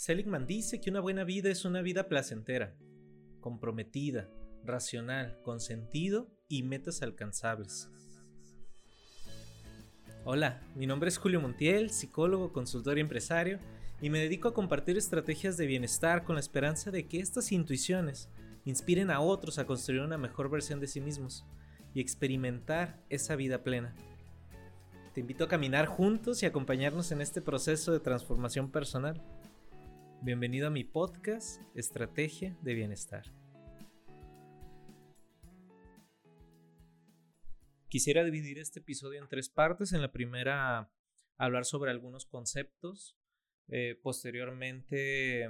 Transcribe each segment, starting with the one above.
Seligman dice que una buena vida es una vida placentera, comprometida, racional, con sentido y metas alcanzables. Hola, mi nombre es Julio Montiel, psicólogo, consultor y empresario, y me dedico a compartir estrategias de bienestar con la esperanza de que estas intuiciones inspiren a otros a construir una mejor versión de sí mismos y experimentar esa vida plena. Te invito a caminar juntos y acompañarnos en este proceso de transformación personal. Bienvenido a mi podcast Estrategia de Bienestar. Quisiera dividir este episodio en tres partes. En la primera, hablar sobre algunos conceptos. Eh, posteriormente,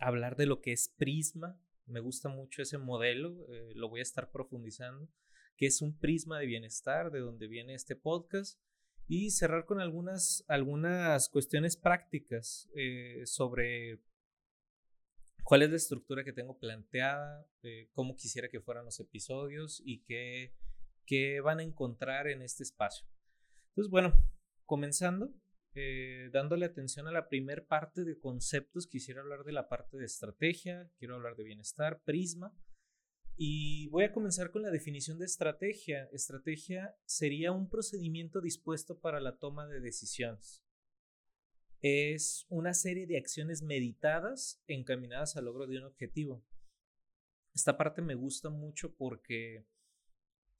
hablar de lo que es prisma. Me gusta mucho ese modelo, eh, lo voy a estar profundizando, que es un prisma de bienestar, de donde viene este podcast y cerrar con algunas, algunas cuestiones prácticas eh, sobre cuál es la estructura que tengo planteada, eh, cómo quisiera que fueran los episodios y qué, qué van a encontrar en este espacio. Entonces, bueno, comenzando, eh, dándole atención a la primer parte de conceptos, quisiera hablar de la parte de estrategia, quiero hablar de bienestar, prisma, y voy a comenzar con la definición de estrategia. Estrategia sería un procedimiento dispuesto para la toma de decisiones. Es una serie de acciones meditadas encaminadas al logro de un objetivo. Esta parte me gusta mucho porque,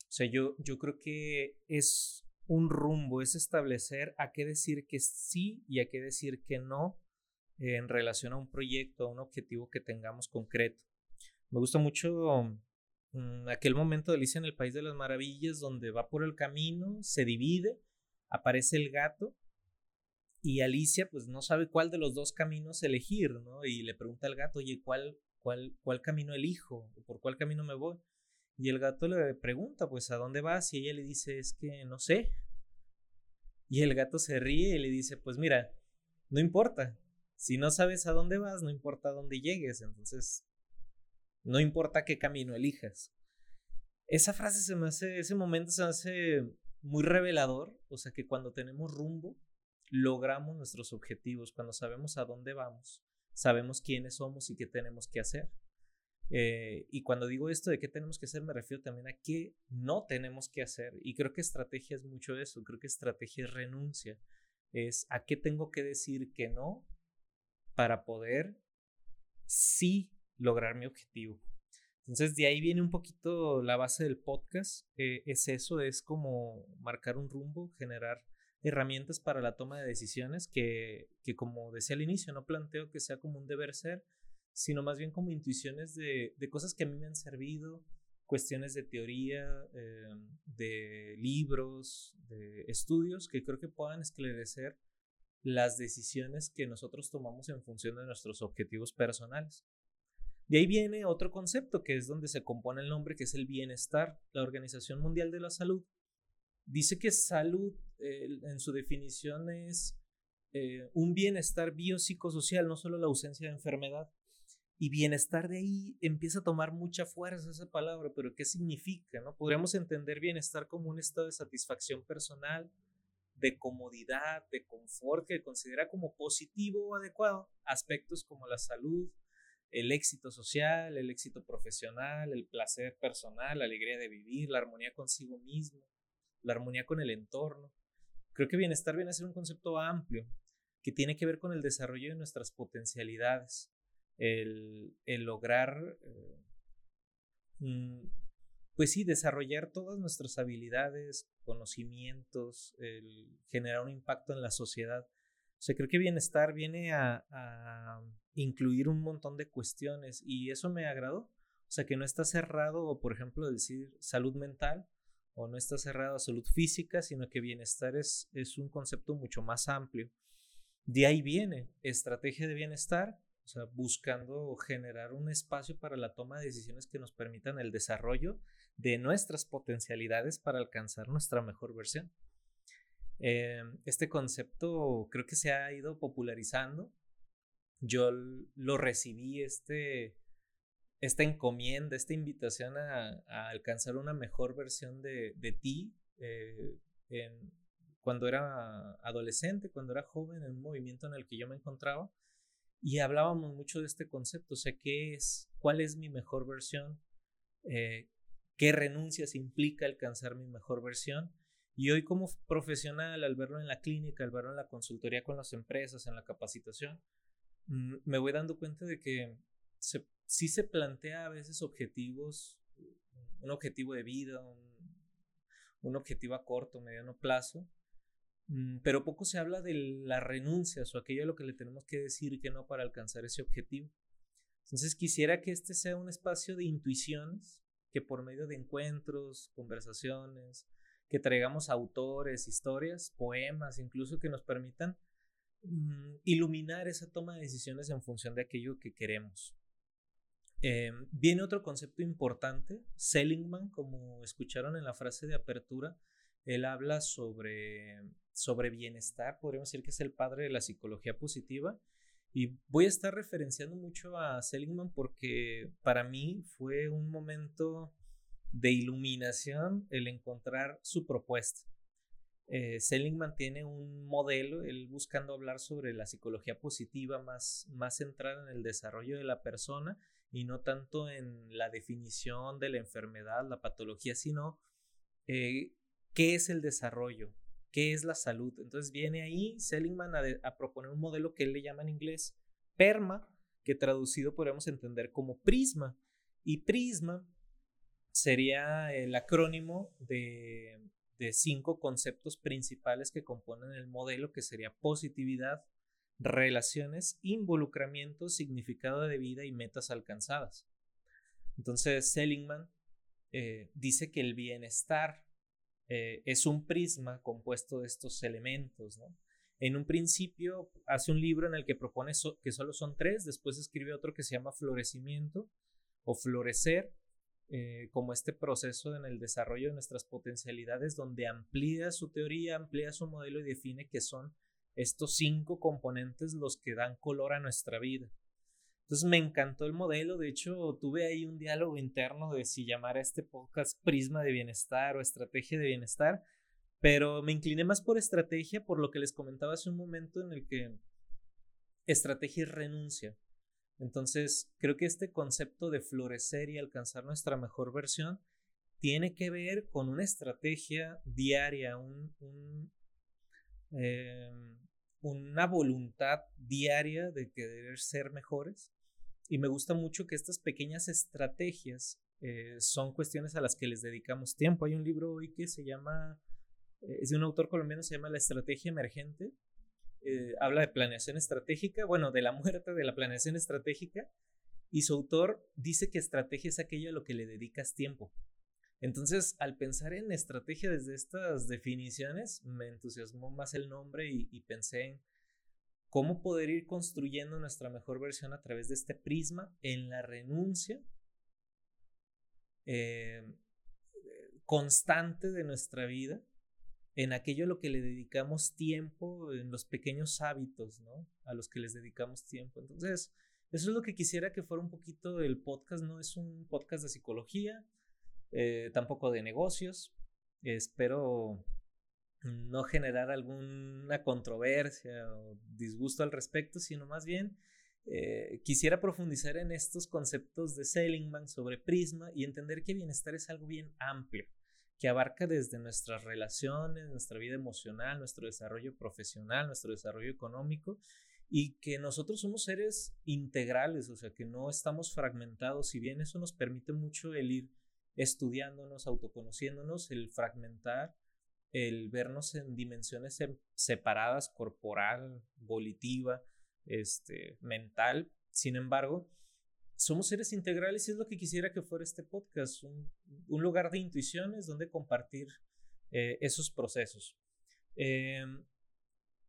o sea, yo, yo creo que es un rumbo, es establecer a qué decir que sí y a qué decir que no en relación a un proyecto, a un objetivo que tengamos concreto. Me gusta mucho mm, aquel momento de Alicia en el País de las Maravillas donde va por el camino, se divide, aparece el gato y Alicia pues no sabe cuál de los dos caminos elegir, ¿no? Y le pregunta al gato, oye, ¿cuál, cuál, cuál camino elijo? ¿Por cuál camino me voy? Y el gato le pregunta, pues, ¿a dónde vas? Y ella le dice, es que no sé. Y el gato se ríe y le dice, pues mira, no importa. Si no sabes a dónde vas, no importa a dónde llegues. Entonces, no importa qué camino elijas. Esa frase se me hace, ese momento se hace muy revelador, o sea que cuando tenemos rumbo, logramos nuestros objetivos, cuando sabemos a dónde vamos, sabemos quiénes somos y qué tenemos que hacer. Eh, y cuando digo esto de qué tenemos que hacer, me refiero también a qué no tenemos que hacer. Y creo que estrategia es mucho eso, creo que estrategia es renuncia, es a qué tengo que decir que no para poder sí lograr mi objetivo. Entonces de ahí viene un poquito la base del podcast. Eh, es eso, es como marcar un rumbo, generar herramientas para la toma de decisiones que, que como decía al inicio, no planteo que sea como un deber ser, sino más bien como intuiciones de, de cosas que a mí me han servido, cuestiones de teoría, eh, de libros, de estudios que creo que puedan esclarecer las decisiones que nosotros tomamos en función de nuestros objetivos personales. De ahí viene otro concepto que es donde se compone el nombre, que es el bienestar. La Organización Mundial de la Salud dice que salud en su definición es eh, un bienestar biopsicosocial, no solo la ausencia de enfermedad. Y bienestar de ahí empieza a tomar mucha fuerza esa palabra, pero ¿qué significa? No? Podríamos entender bienestar como un estado de satisfacción personal, de comodidad, de confort que considera como positivo o adecuado aspectos como la salud, el éxito social, el éxito profesional, el placer personal, la alegría de vivir, la armonía consigo mismo, la armonía con el entorno. Creo que bienestar viene a ser un concepto amplio que tiene que ver con el desarrollo de nuestras potencialidades, el, lograr, eh, mm, pues sí, desarrollar todas nuestras habilidades, conocimientos, generar un impacto en la sociedad. O sea, creo que bienestar viene a incluir un montón de cuestiones y eso me agradó. O sea, que no está cerrado, por ejemplo, decir salud mental o no está cerrado a salud física, sino que bienestar es, es un concepto mucho más amplio. De ahí viene estrategia de bienestar, o sea, buscando generar un espacio para la toma de decisiones que nos permitan el desarrollo de nuestras potencialidades para alcanzar nuestra mejor versión. Eh, este concepto creo que se ha ido popularizando yo lo recibí este, esta encomienda, esta invitación a, alcanzar una mejor versión de, ti eh, cuando era adolescente, cuando era joven, en un movimiento en el que yo me encontraba. y hablábamos mucho de este concepto, o sea, ¿qué es? ¿Cuál es mi mejor versión? Eh, ¿Qué renuncias implica alcanzar mi mejor versión? Y hoy como profesional, al verlo en la clínica, al verlo en la consultoría con las empresas, en la capacitación, mm, me voy dando cuenta de que se, sí se plantea a veces objetivos, un objetivo de vida, un, un objetivo a corto, mediano plazo, mm, pero poco se habla de las renuncias o aquello a lo que le tenemos que decir que no para alcanzar ese objetivo. Entonces quisiera que este sea un espacio de intuiciones, que por medio de encuentros, conversaciones, que traigamos autores, historias, poemas, incluso que nos permitan mm, iluminar esa toma de decisiones en función de aquello que queremos. Em, viene otro concepto importante, Seligman, como escucharon en la frase de apertura, él habla sobre, sobre bienestar, podríamos decir que es el padre de la psicología positiva, y voy a estar referenciando mucho a Seligman porque para mí fue un momento de iluminación el encontrar su propuesta. Eh, Seligman tiene un modelo, él buscando hablar sobre la psicología positiva más, más centrada en el desarrollo de la persona y no tanto en la definición de la enfermedad, la patología, sino eh, qué es el desarrollo, qué es la salud. Entonces viene ahí Seligman a, proponer un modelo que él le llama en inglés PERMA, que traducido podríamos entender como prisma. Y prisma sería el acrónimo de, cinco conceptos principales que componen el modelo, que sería positividad, relaciones, involucramiento, significado de vida y metas alcanzadas. Entonces, Seligman eh, dice que el bienestar eh, es un prisma compuesto de estos elementos. En un principio hace un libro en el que propone que solo son tres, después escribe otro que se llama Florecimiento o Florecer, eh, como este proceso en el desarrollo de nuestras potencialidades, donde amplía su teoría, amplía su modelo y define que son estos cinco componentes los que dan color a nuestra vida. Entonces me encantó el modelo, de hecho tuve ahí un diálogo interno de si llamar a este podcast prisma de bienestar o estrategia de bienestar, pero me incliné más por estrategia por lo que les comentaba hace un momento en el que estrategia es renuncia. Entonces creo que este concepto de florecer y alcanzar nuestra mejor versión tiene que ver con una estrategia diaria, Em, una voluntad diaria de querer ser mejores. Y me gusta mucho que estas pequeñas estrategias eh, son cuestiones a las que les dedicamos tiempo. Hay un libro hoy que se llama, eh, es de un autor colombiano, se llama La Estrategia Emergente. Eh, habla de planeación estratégica, bueno, de la muerte de la planeación estratégica. Y su autor dice que estrategia es aquello a lo que le dedicas tiempo. Entonces, al pensar en estrategia desde estas definiciones, me entusiasmó más el nombre y, pensé en cómo poder ir construyendo nuestra mejor versión a través de este prisma en la renuncia eh, constante de nuestra vida, en aquello a lo que le dedicamos tiempo, en los pequeños hábitos, ¿no? A los que les dedicamos tiempo. Entonces, eso es lo que quisiera que fuera un poquito el podcast, no es un podcast de psicología, eh, tampoco de negocios. Espero no generar alguna controversia o disgusto al respecto, sino más bien eh, quisiera profundizar en estos conceptos de Seligman sobre Prisma y entender que bienestar es algo bien amplio, que abarca desde nuestras relaciones, nuestra vida emocional, nuestro desarrollo profesional, nuestro desarrollo económico y que nosotros somos seres integrales, o sea, que no estamos fragmentados, si bien eso nos permite mucho el ir estudiándonos, autoconociéndonos, el fragmentar, el vernos en dimensiones separadas, corporal, volitiva, este, mental. Sin embargo, somos seres integrales y es lo que quisiera que fuera este podcast, un, lugar de intuiciones donde compartir eh, esos procesos. Em,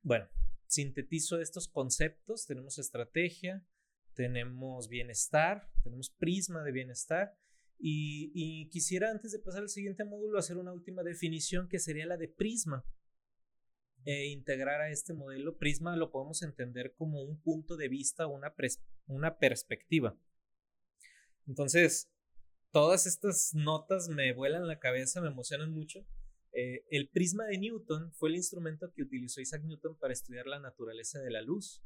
bueno, sintetizo estos conceptos, tenemos estrategia, tenemos bienestar, tenemos prisma de bienestar y, quisiera antes de pasar al siguiente módulo hacer una última definición que sería la de prisma. E integrar a este modelo prisma lo podemos entender como un punto de vista, una, una perspectiva. Entonces, todas estas notas me vuelan la cabeza, me emocionan mucho. Eh, el prisma de Newton fue el instrumento que utilizó Isaac Newton para estudiar la naturaleza de la luz.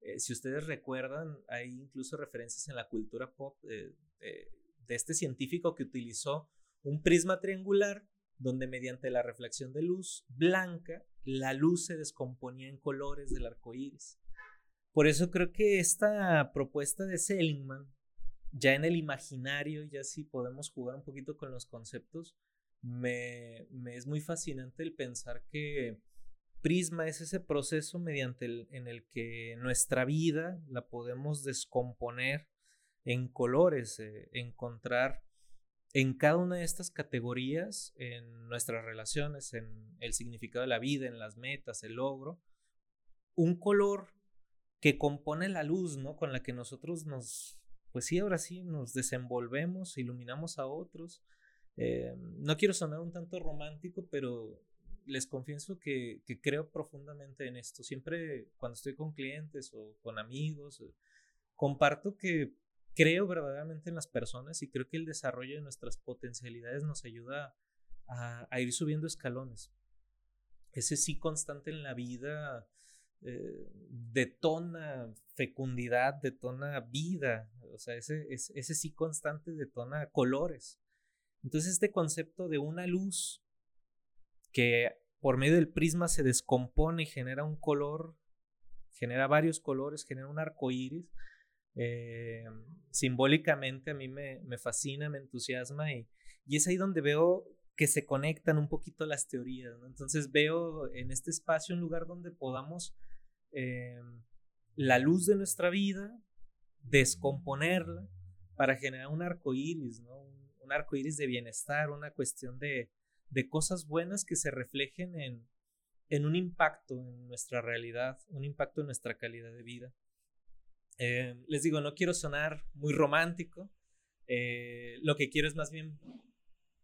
Eh, si ustedes recuerdan, hay incluso referencias en la cultura pop de este científico que utilizó un prisma triangular donde mediante la reflexión de luz blanca, la luz se descomponía en colores del arco iris. Por eso creo que esta propuesta de Seligman, ya en el imaginario, ya si podemos jugar un poquito con los conceptos, me, me es muy fascinante el pensar que prisma es ese proceso mediante el, en el que nuestra vida la podemos descomponer en colores, eh, encontrar en cada una de estas categorías, en nuestras relaciones, en el significado de la vida, en las metas, el logro, un color que compone la luz, ¿no? Con la que nosotros nos, pues sí, ahora sí, nos desenvolvemos, iluminamos a otros. Eh, no quiero sonar un tanto romántico, pero les confieso que, creo profundamente en esto. Siempre cuando estoy con clientes o con amigos, eh, comparto que creo verdaderamente en las personas y creo que el desarrollo de nuestras potencialidades nos ayuda a, ir subiendo escalones. Ese sí constante en la vida eh, detona fecundidad, detona vida, o sea, ese, ese sí constante detona colores. Entonces este concepto de una luz que por medio del prisma se descompone y genera un color, genera varios colores, genera un arco iris. Eh, simbólicamente a mí me, fascina, me entusiasma y, y, es ahí donde veo que se conectan un poquito las teorías. Entonces veo en este espacio un lugar donde podamos eh, la luz de nuestra vida, descomponerla para generar un arco iris, un, arco iris de bienestar, una cuestión de, de cosas buenas que se reflejen en, en un impacto en nuestra realidad, un impacto en nuestra calidad de vida. Eh, les digo, no quiero sonar muy romántico, eh, lo que quiero es más bien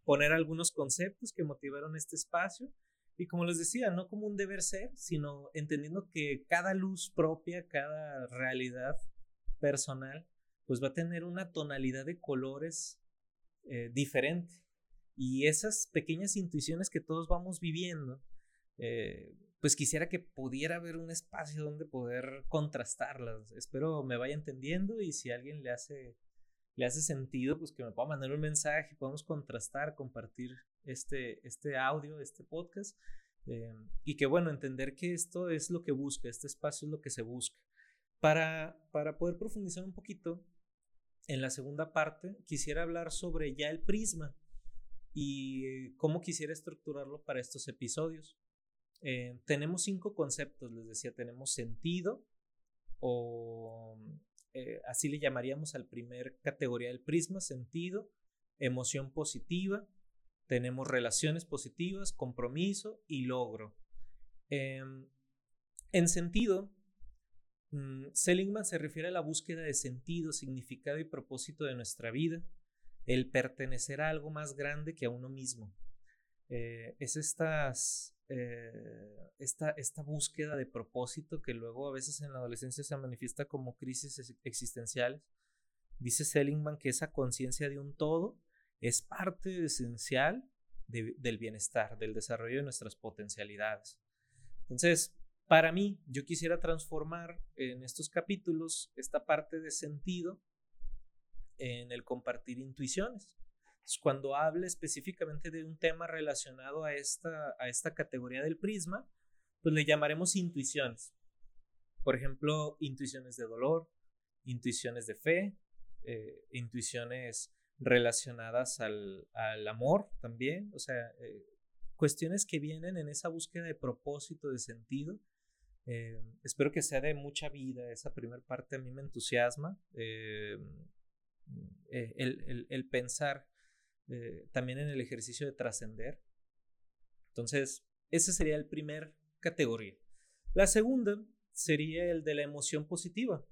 poner algunos conceptos que motivaron este espacio y como les decía, no como un deber ser, sino entendiendo que cada luz propia, cada realidad personal, pues va a tener una tonalidad de colores eh, diferente. Y esas pequeñas intuiciones que todos vamos viviendo, eh, pues quisiera que pudiera haber un espacio donde poder contrastarlas. Espero me vaya entendiendo y si a alguien le hace, le hace sentido, pues que me pueda mandar un mensaje, podemos contrastar, compartir este, este audio, este podcast. Eh, y que bueno, entender que esto es lo que busca, este espacio es lo que se busca. Para, para poder profundizar un poquito, en la segunda parte quisiera hablar sobre ya el prisma y cómo quisiera estructurarlo para estos episodios. Eh, tenemos cinco conceptos, les decía, tenemos sentido o eh, así le llamaríamos al primer categoría del prisma, sentido, emoción positiva, tenemos relaciones positivas, compromiso y logro. Em, en sentido, mm, Seligman se refiere a la búsqueda de sentido, significado y propósito de nuestra vida el pertenecer a algo más grande que a uno mismo. Eh, es estas, eh, esta, esta búsqueda de propósito que luego a veces en la adolescencia se manifiesta como crisis existenciales. Dice Seligman que esa conciencia de un todo es parte esencial del bienestar, del desarrollo de nuestras potencialidades. Entonces, para mí, yo quisiera transformar en estos capítulos esta parte de sentido en el compartir intuiciones. cuando hable específicamente de un tema relacionado a esta, a esta categoría del prisma, pues le llamaremos intuiciones. Por ejemplo, intuiciones de dolor, intuiciones de fe, eh, intuiciones relacionadas al, amor también, o sea, eh, cuestiones que vienen en esa búsqueda de propósito, de sentido. Eh, espero que sea de mucha vida, esa primera parte a mí me entusiasma. Eh, el, pensar eh, también en el ejercicio de trascender. Entonces, ese sería el primer categoría. La segunda sería el de la emoción positiva.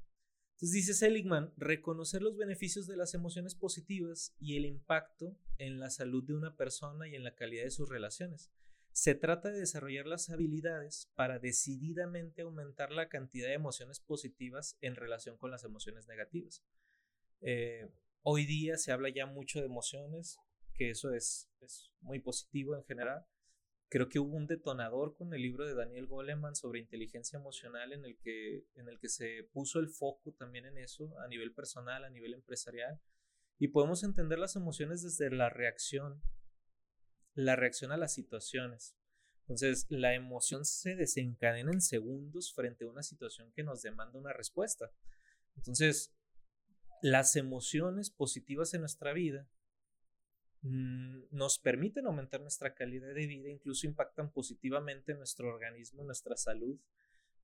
Entonces dice Seligman, reconocer los beneficios de las emociones positivas y el impacto en la salud de una persona y en la calidad de sus relaciones. Se trata de desarrollar las habilidades para decididamente aumentar la cantidad de emociones positivas en relación con las emociones negativas. Eh, hoy día se habla ya mucho de emociones, que eso es, es muy positivo en general, creo que hubo un detonador con el libro de Daniel Goleman sobre inteligencia emocional en el que, en el que se puso el foco también en eso a nivel personal, a nivel empresarial. Y podemos entender las emociones desde la reacción, la reacción a las situaciones. Entonces, la emoción se desencadena en segundos frente a una situación que nos demanda una respuesta. Entonces, las emociones positivas en nuestra vida nos permiten aumentar nuestra calidad de vida, incluso impactan positivamente en nuestro organismo, nuestra salud.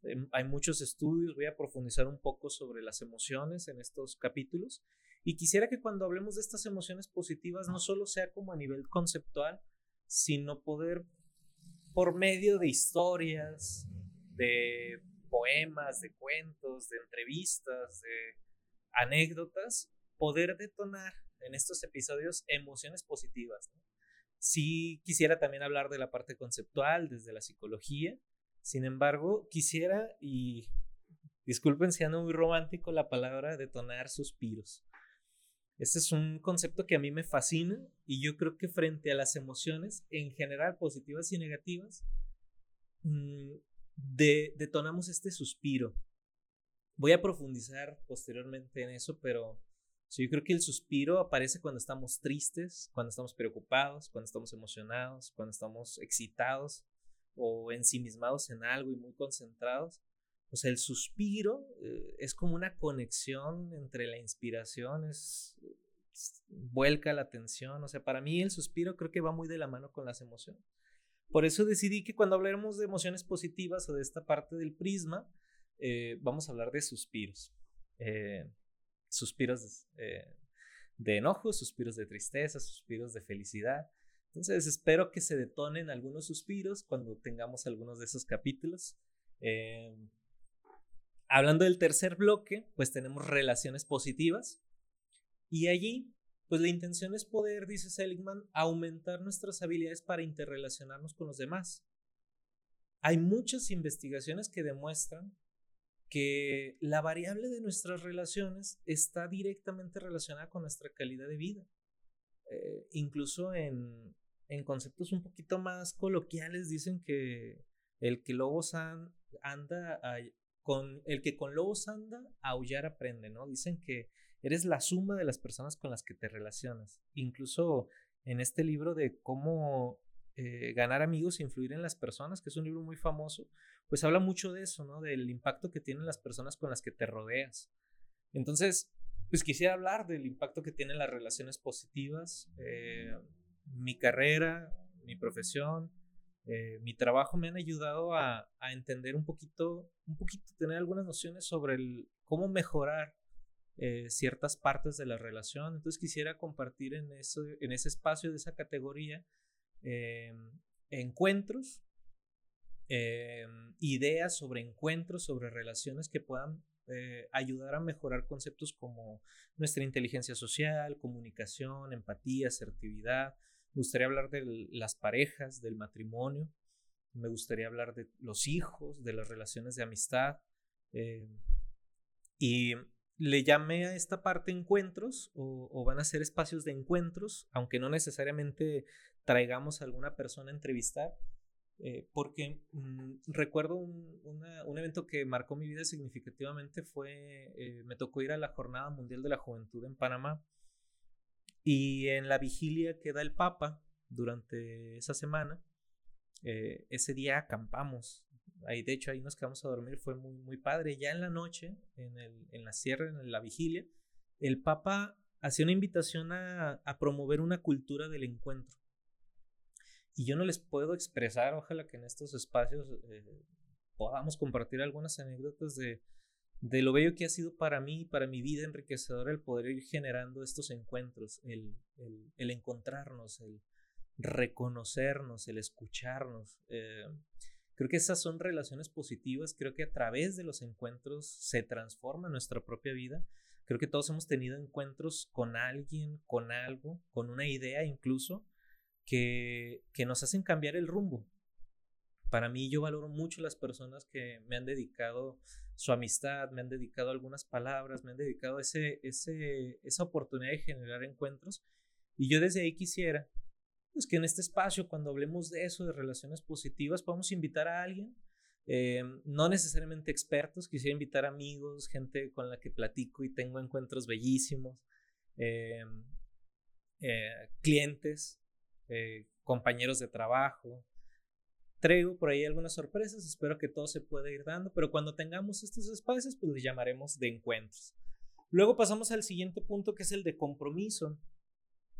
Em, hay muchos estudios, voy a profundizar un poco sobre las emociones en estos capítulos y quisiera que cuando hablemos de estas emociones positivas no solo sea como a nivel conceptual, sino poder por medio de historias, de poemas, de cuentos, de entrevistas, de anécdotas, poder detonar en estos episodios emociones positivas. Sí quisiera también hablar de la parte conceptual desde la psicología, sin embargo, quisiera, y disculpen si ando muy romántico, la palabra detonar suspiros. Este es un concepto que a mí me fascina y yo creo que frente a las emociones, en general positivas y negativas, mm, detonamos este suspiro. Voy a profundizar posteriormente en eso, pero yo creo que el suspiro aparece cuando estamos tristes, cuando estamos preocupados, cuando estamos emocionados, cuando estamos excitados o ensimismados en algo y muy concentrados. O sea, el suspiro eh, es como una conexión entre la inspiración, es, vuelca la atención. O sea, para mí el suspiro creo que va muy de la mano con las emociones. Por eso decidí que cuando hablaremos de emociones positivas o de esta parte del prisma, eh, vamos a hablar de suspiros. Eh, suspiros eh, de enojo, suspiros de tristeza, suspiros de felicidad. Entonces espero que se detonen algunos suspiros cuando tengamos algunos de esos capítulos. Eh, hablando del tercer bloque, pues tenemos relaciones positivas. Y allí, pues la intención es poder, dice Seligman, aumentar nuestras habilidades para interrelacionarnos con los demás. Hay muchas investigaciones que demuestran que la variable de nuestras relaciones está directamente relacionada con nuestra calidad de vida. Eh, incluso en, en, conceptos un poquito más coloquiales dicen que el que lobos anda con el que con lobos anda aullar aprende, ¿no? Dicen que eres la suma de las personas con las que te relacionas. Incluso en este libro de cómo eh, ganar amigos e influir en las personas, que es un libro muy famoso, pues habla mucho de eso, ¿no? Del impacto que tienen las personas con las que te rodeas. Entonces, pues quisiera hablar del impacto que tienen las relaciones positivas. Eh, mi carrera, mi profesión, eh, mi trabajo me han ayudado a, a, entender un poquito, un poquito, tener algunas nociones sobre el, cómo mejorar ciertas partes de la relación. Entonces quisiera compartir en, eso, en ese espacio de esa categoría Em, encuentros, em, ideas sobre encuentros, sobre relaciones que puedan eh, ayudar a mejorar conceptos como nuestra inteligencia social, comunicación, empatía, asertividad. Me gustaría hablar de las parejas, del matrimonio. Me gustaría hablar de los hijos, de las relaciones de amistad. Em, y le llamé a esta parte encuentros o, van a ser espacios de encuentros, aunque no necesariamente traigamos a alguna persona a entrevistar, eh, porque mm, recuerdo un, un, evento que marcó mi vida significativamente fue, eh, me tocó ir a la Jornada Mundial de la Juventud en Panamá y en la vigilia que da el Papa durante esa semana, eh, ese día acampamos. Ahí, de hecho, ahí nos quedamos a dormir, fue muy, muy padre. Ya en la noche, en, el, en la sierra, en la vigilia, el Papa hacía una invitación a, a promover una cultura del encuentro. Y yo no les puedo expresar, ojalá que en estos espacios eh, podamos compartir algunas anécdotas de, de lo bello que ha sido para mí, para mi vida enriquecedora, el poder ir generando estos encuentros, el, el, el encontrarnos, el reconocernos, el escucharnos. Eh, creo que esas son relaciones positivas, creo que a través de los encuentros se transforma nuestra propia vida. Creo que todos hemos tenido encuentros con alguien, con algo, con una idea incluso, que, que nos hacen cambiar el rumbo. Para mí yo valoro mucho las personas que me han dedicado su amistad, me han dedicado algunas palabras, me han dedicado ese, ese, esa oportunidad de generar encuentros. Y yo desde ahí quisiera pues que en este espacio, cuando hablemos de eso, de relaciones positivas, podamos invitar a alguien, eh, no necesariamente expertos, quisiera invitar amigos, gente con la que platico y tengo encuentros bellísimos, eh, eh, clientes, compañeros de trabajo. Traigo por ahí algunas sorpresas, espero que todo se pueda ir dando, pero cuando tengamos estos espacios, pues les llamaremos de encuentros. Luego pasamos al siguiente punto que es el de compromiso.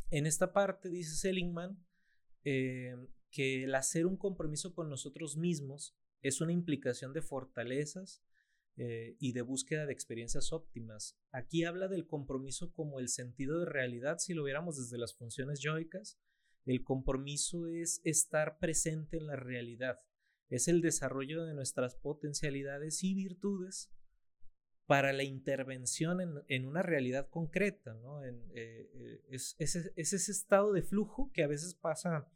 En esta parte dice Seligman eh, que el hacer un compromiso con nosotros mismos es una implicación de fortalezas eh, y de búsqueda de experiencias óptimas. Aquí habla del compromiso como el sentido de realidad, si lo viéramos desde las funciones yoicas. El compromiso es estar presente en la realidad, es el desarrollo de nuestras potencialidades y virtudes para la intervención en, una realidad concreta, ¿no? Eh, eh, es, ese estado de flujo que a veces pasa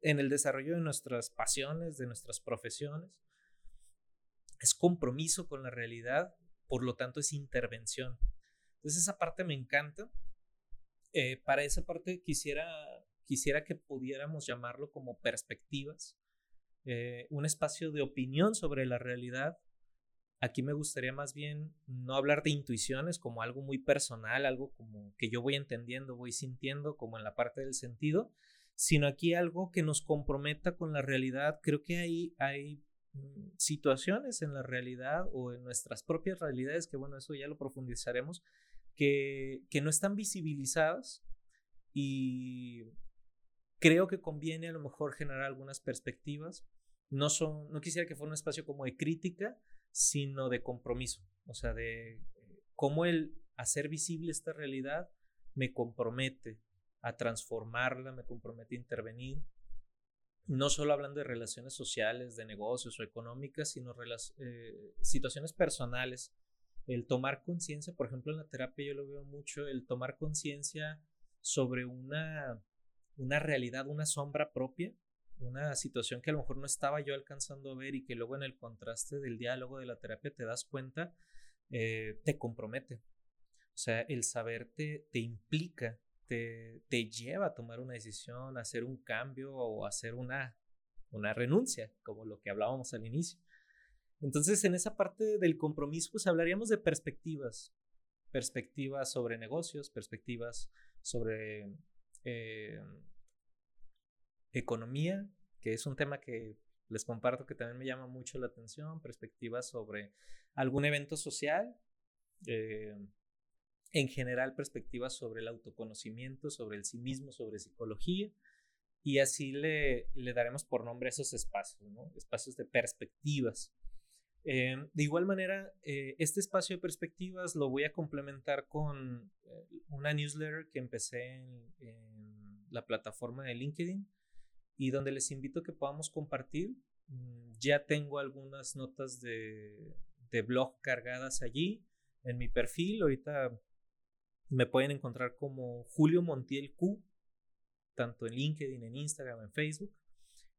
en el desarrollo de nuestras pasiones, de nuestras profesiones. Es compromiso con la realidad, por lo tanto es intervención. Entonces esa parte me encanta. Eh, para esa parte quisiera, quisiera que pudiéramos llamarlo como perspectivas, un espacio de opinión sobre la realidad Aquí me gustaría más bien no hablar de intuiciones como algo muy personal, algo como que yo voy entendiendo, voy sintiendo, como en la parte del sentido, sino aquí algo que nos comprometa con la realidad. Creo que hay, hay mm, situaciones en la realidad o en nuestras propias realidades, que bueno, eso ya lo profundizaremos, que, que no están visibilizadas y creo que conviene a lo mejor generar algunas perspectivas. No, son, no quisiera que fuera un espacio como de crítica, sino de compromiso, o sea, de cómo el hacer visible esta realidad me compromete a transformarla, me compromete a intervenir, no solo hablando de relaciones sociales, de negocios o económicas, sino eh, situaciones personales. El tomar conciencia, por ejemplo, en la terapia yo lo veo mucho, el tomar conciencia sobre una, una realidad, una sombra propia, una situación que a lo mejor no estaba yo alcanzando a ver y que luego en el contraste del diálogo de la terapia te das cuenta, eh, te compromete. O sea, el saber te, implica, te, te, lleva a tomar una decisión, a hacer un cambio o a hacer una, una renuncia, como lo que hablábamos al inicio. Entonces, en esa parte del compromiso, pues hablaríamos de perspectivas, perspectivas sobre negocios, perspectivas sobre eh, economía, que es un tema que les comparto que también me llama mucho la atención, perspectivas sobre algún evento social, eh, en general perspectivas sobre el autoconocimiento, sobre el sí mismo, sobre psicología, y así le, le daremos por nombre esos espacios, espacios de perspectivas. Eh, de igual manera, eh, este espacio de perspectivas lo voy a complementar con una newsletter que empecé en, en la plataforma de LinkedIn, y donde les invito a que podamos compartir. Mm, ya tengo algunas notas de, de blog cargadas allí en mi perfil. Ahorita me pueden encontrar como Julio Montiel Q, tanto en LinkedIn, en Instagram, en Facebook.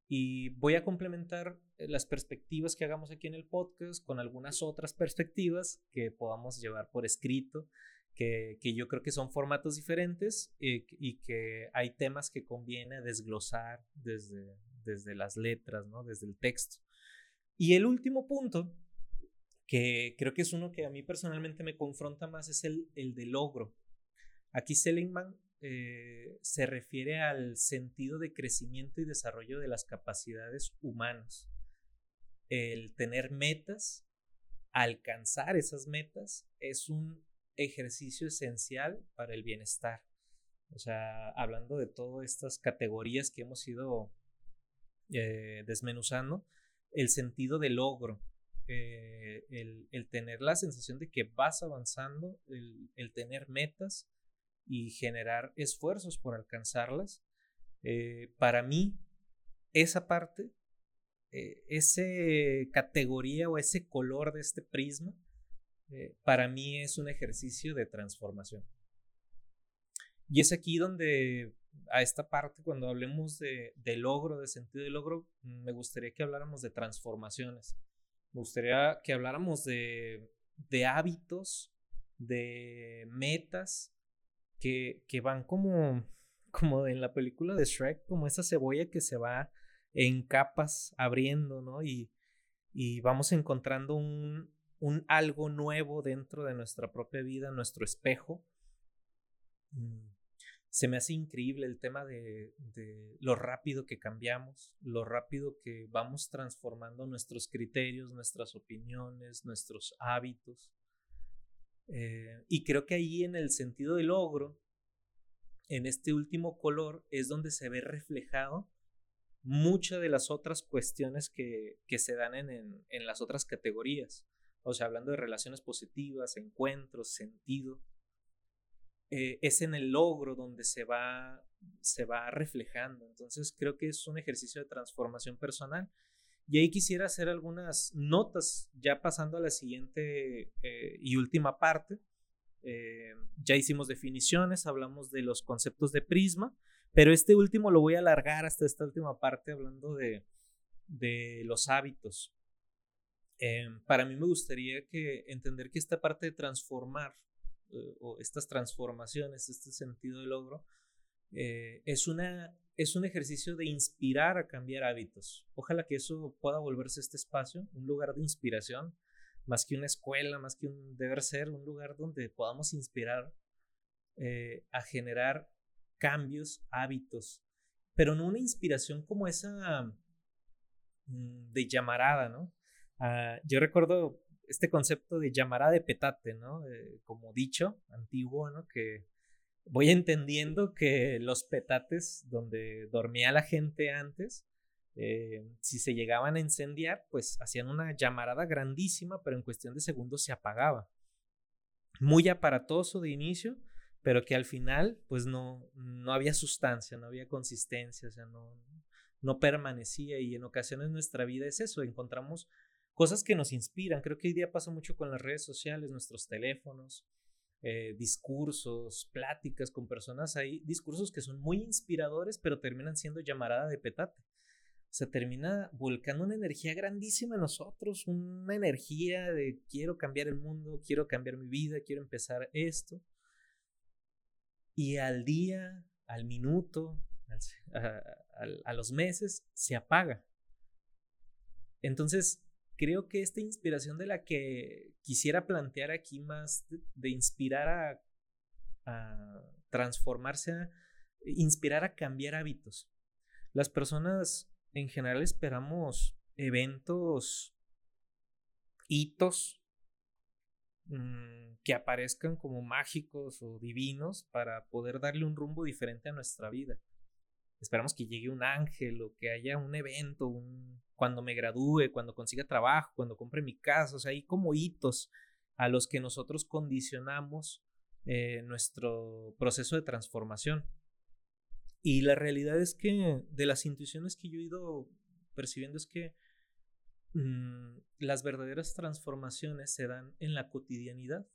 Y voy a complementar eh, las perspectivas que hagamos aquí en el podcast con algunas otras perspectivas que podamos llevar por escrito que, yo creo que son formatos diferentes eh, y que hay temas que conviene desglosar desde, desde las letras, ¿no? desde el texto. Y el último punto, que creo que es uno que a mí personalmente me confronta más, es el, el de logro. Aquí Seligman eh, se refiere al sentido de crecimiento y desarrollo de las capacidades humanas. El tener metas, alcanzar esas metas, es un ejercicio esencial para el bienestar. O sea, hablando de todas estas categorías que hemos ido eh, desmenuzando, el sentido de logro, eh, el, tener la sensación de que vas avanzando, el, tener metas y generar esfuerzos por alcanzarlas, eh, para mí, esa parte, ese categoría o ese color de este prisma, eh, para mí es un ejercicio de transformación. Y es aquí donde a esta parte, cuando hablemos de, logro, de sentido de logro, me gustaría que habláramos de transformaciones. Me gustaría que habláramos de, hábitos, de metas que, van como, como en la película de Shrek, como esa cebolla que se va en capas abriendo, ¿no? Y, y vamos encontrando un, un algo nuevo dentro de nuestra propia vida, nuestro espejo. Mm, se me hace increíble el tema de, de, lo rápido que cambiamos, lo rápido que vamos transformando nuestros criterios, nuestras opiniones, nuestros hábitos. Eh, y creo que ahí en el sentido del logro, en este último color, es donde se ve reflejado muchas de las otras cuestiones que, que se dan en, en, las otras categorías. O sea, hablando de relaciones positivas, encuentros, sentido. Eh, es en el logro donde se va, se va reflejando. Entonces creo que es un ejercicio de transformación personal y ahí quisiera hacer algunas notas, ya pasando a la siguiente eh, y última parte. Eh, ya hicimos definiciones, hablamos de los conceptos de prisma, pero este último lo voy a alargar hasta esta última parte hablando de, de los hábitos. Eh, para mí me gustaría que entender que esta parte de transformar o estas transformaciones, este sentido de logro, es una es un ejercicio de inspirar a cambiar hábitos. Ojalá que eso pueda volverse este espacio, un lugar de inspiración, más que una escuela, más que un deber ser, un lugar donde podamos inspirar eh, a generar cambios, hábitos, pero no una inspiración como esa mm, de llamarada, ¿no? Ah, yo recuerdo este concepto de llamarada de petate, ¿no? Eh, como dicho antiguo, ¿no? Que voy entendiendo que los petates donde dormía la gente antes, eh, si se llegaban a incendiar, pues hacían una llamarada grandísima, pero en cuestión de segundos se apagaba. Muy aparatoso de inicio, pero que al final, pues no, no había sustancia, no había consistencia, o sea, no, no permanecía. Y en ocasiones nuestra vida es eso, encontramos cosas que nos inspiran. Creo que hoy día pasa mucho con las redes sociales, nuestros teléfonos, eh, discursos, pláticas con personas ahí, discursos que son muy inspiradores, pero terminan siendo llamarada de petate. Se termina volcando una energía grandísima en nosotros, una energía de quiero cambiar el mundo, quiero cambiar mi vida, quiero empezar esto. Y al día, al minuto, a los meses, se apaga. Entonces, creo que esta inspiración de la que quisiera plantear aquí más de, inspirar a, transformarse, a, inspirar a cambiar hábitos. Las personas en general esperamos eventos, hitos mm, que aparezcan como mágicos o divinos para poder darle un rumbo diferente a nuestra vida. Esperamos que llegue un ángel o que haya un evento, un, cuando me gradúe, cuando consiga trabajo, cuando compre mi casa, o sea, hay como hitos a los que nosotros condicionamos eh, nuestro proceso de transformación. Y la realidad es que de las intuiciones que yo he ido percibiendo es que mm, las verdaderas transformaciones se dan en la cotidianidad,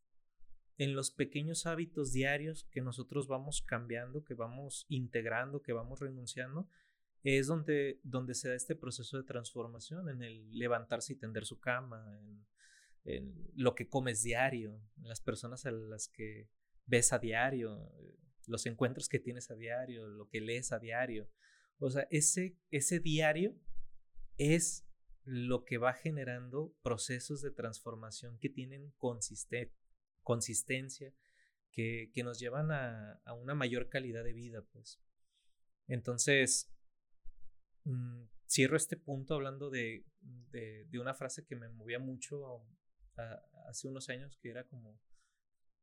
en los pequeños hábitos diarios que nosotros vamos cambiando, que vamos integrando, que vamos renunciando es donde, donde se da este proceso de transformación, en el levantarse y tender su cama, en, lo que comes diario, en las personas a las que ves a diario, los encuentros que tienes a diario, lo que lees a diario. O sea, ese, ese diario es lo que va generando procesos de transformación que tienen consistencia, que, que, nos llevan a, a, una mayor calidad de vida, pues. Entonces, Mm, cierro este punto hablando de, de, una frase que me movía mucho hace unos años, que era como,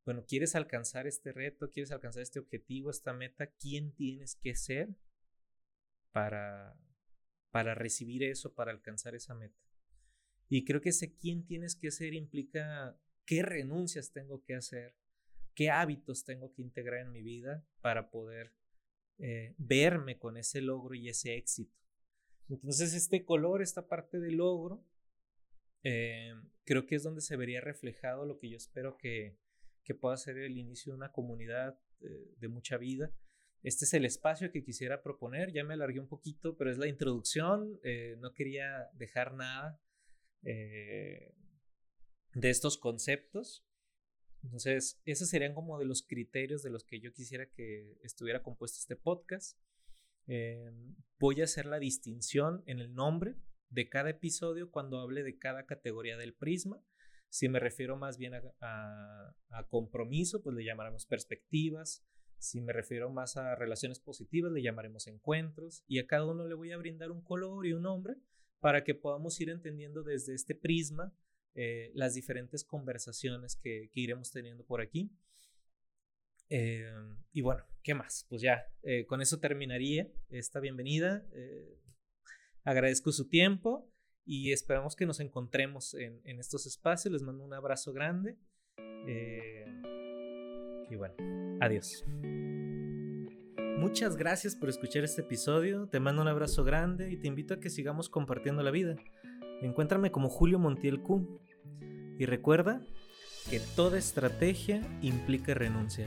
bueno, ¿quieres alcanzar este reto? ¿Quieres alcanzar este objetivo, esta meta? ¿Quién tienes que ser para, para recibir eso, para alcanzar esa meta? Y creo que ese quién tienes que ser implica qué renuncias tengo que hacer, qué hábitos tengo que integrar en mi vida para poder eh, verme con ese logro y ese éxito. Entonces este color, esta parte del logro, eh, creo que es donde se vería reflejado lo que yo espero que, que pueda ser el inicio de una comunidad eh, de mucha vida. Este es el espacio que quisiera proponer, ya me alargué un poquito, pero es la introducción, no quería dejar nada de estos conceptos. Entonces, esos serían como de los criterios de los que yo quisiera que estuviera compuesto este podcast. Eh, voy a hacer la distinción en el nombre de cada episodio cuando hable de cada categoría del prisma. Si me refiero más bien a, a compromiso, pues le llamaremos perspectivas. Si me refiero más a relaciones positivas, le llamaremos encuentros. Y a cada uno le voy a brindar un color y un nombre para que podamos ir entendiendo desde este prisma eh, las diferentes conversaciones que, iremos teniendo por aquí. Eh, y bueno, ¿qué más? Pues ya, eh, con eso terminaría esta bienvenida. agradezco su tiempo y esperamos que nos encontremos en, estos espacios. Les mando un abrazo grande. y bueno, adiós. Muchas gracias por escuchar este episodio. Te mando un abrazo grande y te invito a que sigamos compartiendo la vida. Encuéntrame como Julio Montiel Q. Y recuerda que toda estrategia implica renuncia.